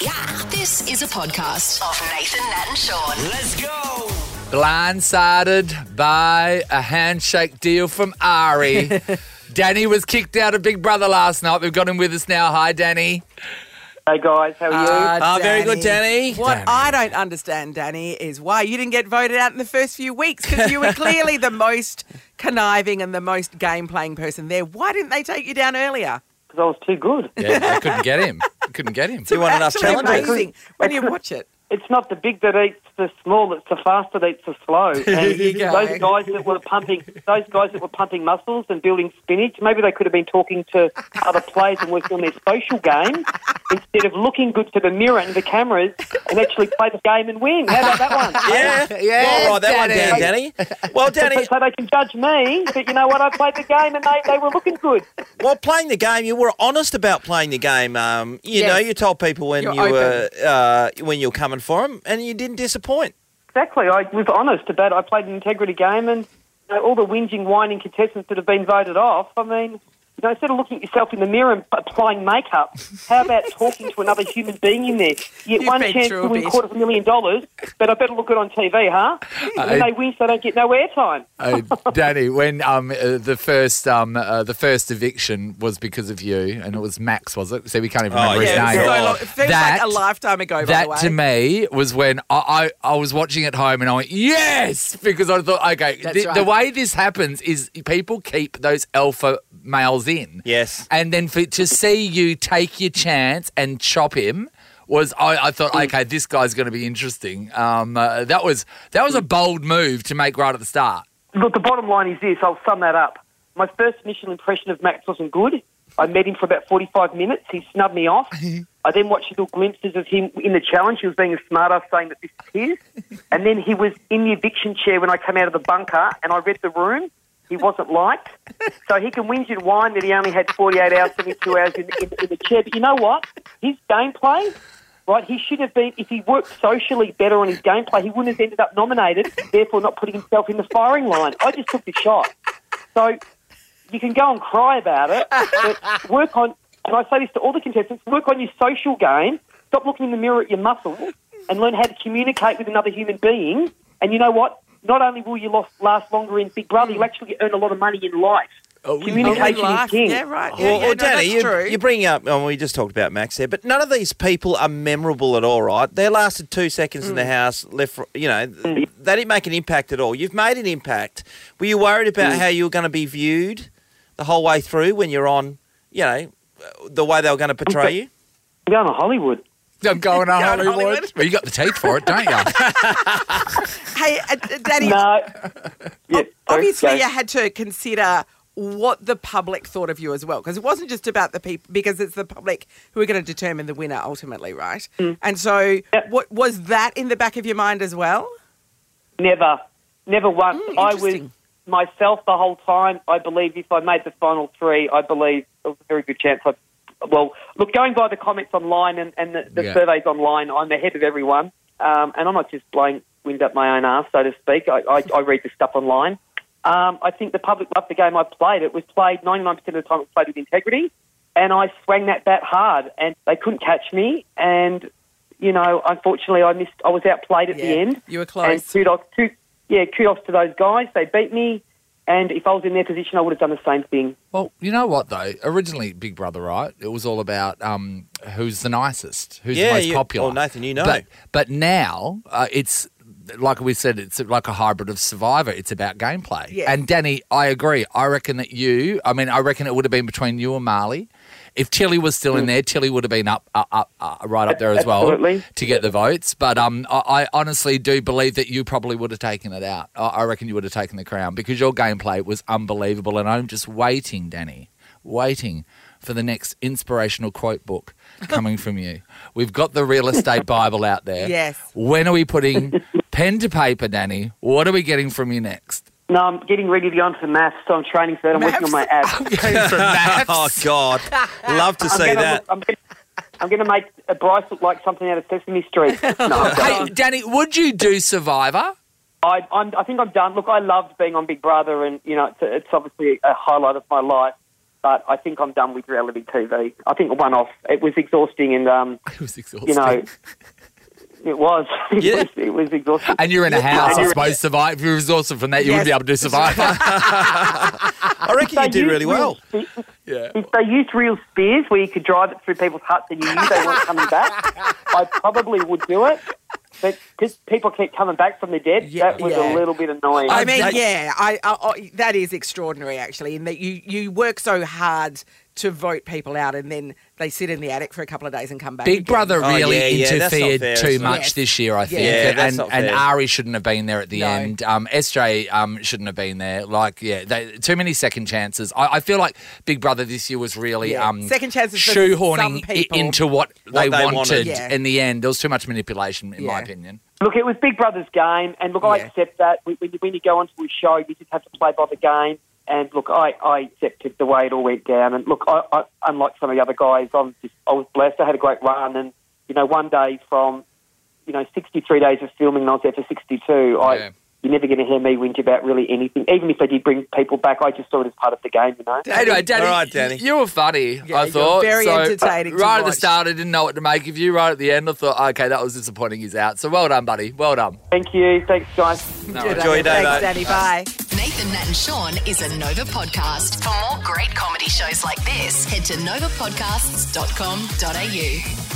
Yeah. This is a podcast of Nathan, Nat, and Shaun. Let's go. Blindsided by a handshake deal from Ari. Danny was kicked out of Big Brother last night. We've got him with us now. Hi, Danny. Hey guys, how are you? Ah, Ah, very good, Danny. What Danny. I don't understand, Danny, is why you didn't get voted out in the first few weeks because you were clearly the most conniving and the most game playing person there. Why didn't they take you down earlier? Because I was too good. Yeah, I couldn't get him. Couldn't get him. You want enough Absolutely challenges? amazing when you watch it. It's not the big that eats the small; it's the fast that eats the slow. And those guys that were pumping, those guys that were pumping muscles and building spinach, maybe they could have been talking to other players and working on their social game instead of looking good to the mirror and the cameras and actually play the game and win. How about that one? Yeah, Yeah, Well, write that one down, Danny. Danny. Well, Danny, So they can judge me, but you know what? I played the game and they, they were looking good. well, playing the game, you were honest about playing the game. Um, you Yes. know, you told people when You're you were uh, when you were coming for them, and you didn't disappoint. Exactly. I was honest about it. I played an integrity game, and you know, all the whinging, whining contestants that have been voted off. I mean, you know, instead of looking at yourself in the mirror and applying makeup, how about talking to another human being in there? You get one chance to win bit. quarter of a million dollars, but I better look good on TV, huh? And when I- they win, so they don't get no airtime. Uh, Danny, when um uh, the first um uh, the first eviction was because of you, and it was Max, was it? So we can't even Oh, remember his name. it So long, it feels That- like a lifetime ago, by the That to me was when I, I, I was watching at home and I went, yes, because I thought, okay, That's the, right. the way this happens is people keep those alpha males in. Yes. And then for, to see you take your chance and chop him was, I, I thought, okay, this guy's going to be interesting. Um, uh, that was that was a bold move to make right at the start. Look, the bottom line is this. I'll sum that up. My first initial impression of Max wasn't good. I met him for about 45 minutes. He snubbed me off. I then watched little glimpses of him in the challenge. He was being a smart ass saying that this is his. And then he was in the eviction chair when I came out of the bunker and I read the room. He wasn't liked. So he can whinge and whine that he only had 48 hours, 72 hours in, in, in the chair. But you know what? His gameplay, right, he should have been, if he worked socially better on his gameplay, he wouldn't have ended up nominated, therefore not putting himself in the firing line. I just took the shot. So you can go and cry about it, but work on, and I say this to all the contestants, work on your social game, stop looking in the mirror at your muscles, and learn how to communicate with another human being. And you know what? Not only will you lost, last longer in Big Brother, you'll actually earn a lot of money in life. Oh, Communication is king. Yeah, right. Yeah, Well, yeah, well, no, Danny, that's you, true. you bring up, oh, we just talked about Max there, but none of these people are memorable at all, right? They lasted two seconds in the Mm. house, left, you know, they didn't make an impact at all. You've made an impact. Were you worried about Mm. how you were going to be viewed the whole way through when you're on, you know, the way they were going to portray you? I'm going to Hollywood. I'm going to Going Hollywood. Hollywood. Well, you got the teeth for it, don't you? Hey, uh, Danny, No. Yeah, obviously go. you had to consider what the public thought of you as well because it wasn't just about the people because it's the public who are going to determine the winner ultimately right and so Yep. what was that in the back of your mind as well Never. Never once. Mm, I was myself the whole time. I believe if I made the final three, I believe there was a very good chance I. Well, look, going by the comments online and, and the, the Yeah. surveys online, I'm ahead of everyone. Um, and I'm not just blowing wind up my own arse, so to speak. I, I, I read the stuff online. Um, I think the public loved the game I played. It was played 99% of the time, it was played with integrity. And I swung that bat hard, and they couldn't catch me. And, you know, unfortunately, I missed. I was outplayed at Yeah, the end. you were And close kudos to, yeah, kudos to those guys. They beat me. And if I was in their position, I would have done the same thing. Well, you know what though? Originally, Big Brother, right? It was all about um, who's the nicest, who's Yeah, the most you- popular. well, Nathan, you know. But but now uh, it's like we said, it's like a hybrid of Survivor. It's about gameplay. Yeah. And Danny, I agree. I reckon that you. I mean, I reckon it would have been between you and Marley. If Tilly was still in there, Tilly would have been up, up, up uh, right up there as well to get the votes. But um, I, I honestly do believe that you probably would have taken it out. I, I reckon you would have taken the crown because your gameplay was unbelievable. And I'm just waiting, Danny, waiting for the next inspirational quote book coming from you. We've got the real estate Bible out there. Yes. When are we putting pen to paper, Danny? What are we getting from you next? No, I'm getting ready to go on for maths, so I'm training for that. I'm working on my abs. Going from maths. Oh, God. Love to I'm see gonna that. Look, I'm, gonna, I'm going to make a Bryce look like something out of Sesame Street. No, I'm Hey, done. Danny, would you do Survivor? I, I'm, I think I'm done. Look, I loved being on Big Brother, and you know, it's, it's obviously a highlight of my life. but I think I'm done with reality TV. I think one off. It was exhausting, and um, It was exhausting. you know, it was. It, Yeah. was it was exhausting. and you're in a house. I you're- suppose survive. If you're exhausted from that, you Yes. wouldn't be able to survive. I reckon you They did really well. spe- yeah. If they used real spears where you could drive it through people's huts and you knew they weren't coming back, I probably would do it. But because people keep coming back from the dead, Yeah, that was yeah. a little bit annoying. I mean, I- yeah, I, I, I, that is extraordinary, actually, in that you, you work so hard to vote people out and then they sit in the attic for a couple of days and come back. Big again. Brother Oh, really yeah, yeah, that's not interfered fair, too much Yes. this year, I think. Yeah, that's and not and. Ari shouldn't have been there at the No. end. Um, SJ um, shouldn't have been there. Like, yeah, they, too many second chances. I, I feel like Big Brother this year was really Yeah. um, Second chances for shoehorning some people. into what, they, they wanted. wanted. Yeah. In the end, there was too much manipulation, in my opinion. Look, it was Big Brother's game, and look, I Yeah. accept that. When, when you- when you go onto a show, you just have to play by the game. And look, I, I accepted the way it all went down. And look, I, I, unlike some of the other guys, I'm just, I was blessed. I had a great run, and you know, one day from you know 63 days of filming, and I was there for 62. I, you're never going to hear me whinge about really anything. Even if they did bring people back, I just saw it as part of the game. You know. Anyway, Danny, All right, Danny. you were funny. Yeah, I you're thought very So, entertaining to Right at the start, I didn't know what to make of you. Right at the end, I thought, okay, that was disappointing. He's out. So well done, buddy. Well done. Thank you. Thanks, guys. No, Enjoy your day, Thanks, mate. Danny. Bye. Nat, and Shaun is a Nova podcast. For more great comedy shows like this, head to novapodcasts.com.au.